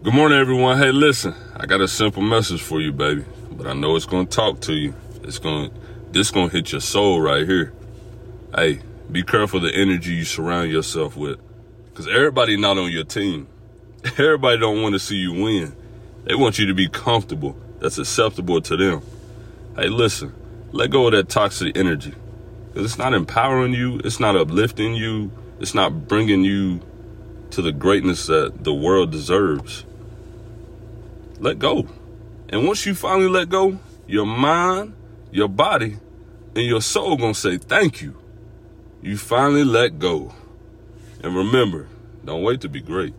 Good morning, everyone. Hey, listen, I got a simple message for you, baby, but I know it's gonna talk to you. It's gonna, this gonna hit your soul right here. Hey, be careful the energy you surround yourself with, because everybody not on your team. Everybody don't want to see you win. They want you to be comfortable. That's acceptable to them. Hey, listen, let go of that toxic energy, because it's not empowering you. It's not uplifting you. It's not bringing you to the greatness that the world deserves let go. And once you finally let go, your mind, your body, and your soul gonna say thank you. You finally let go. And remember, don't wait to be great.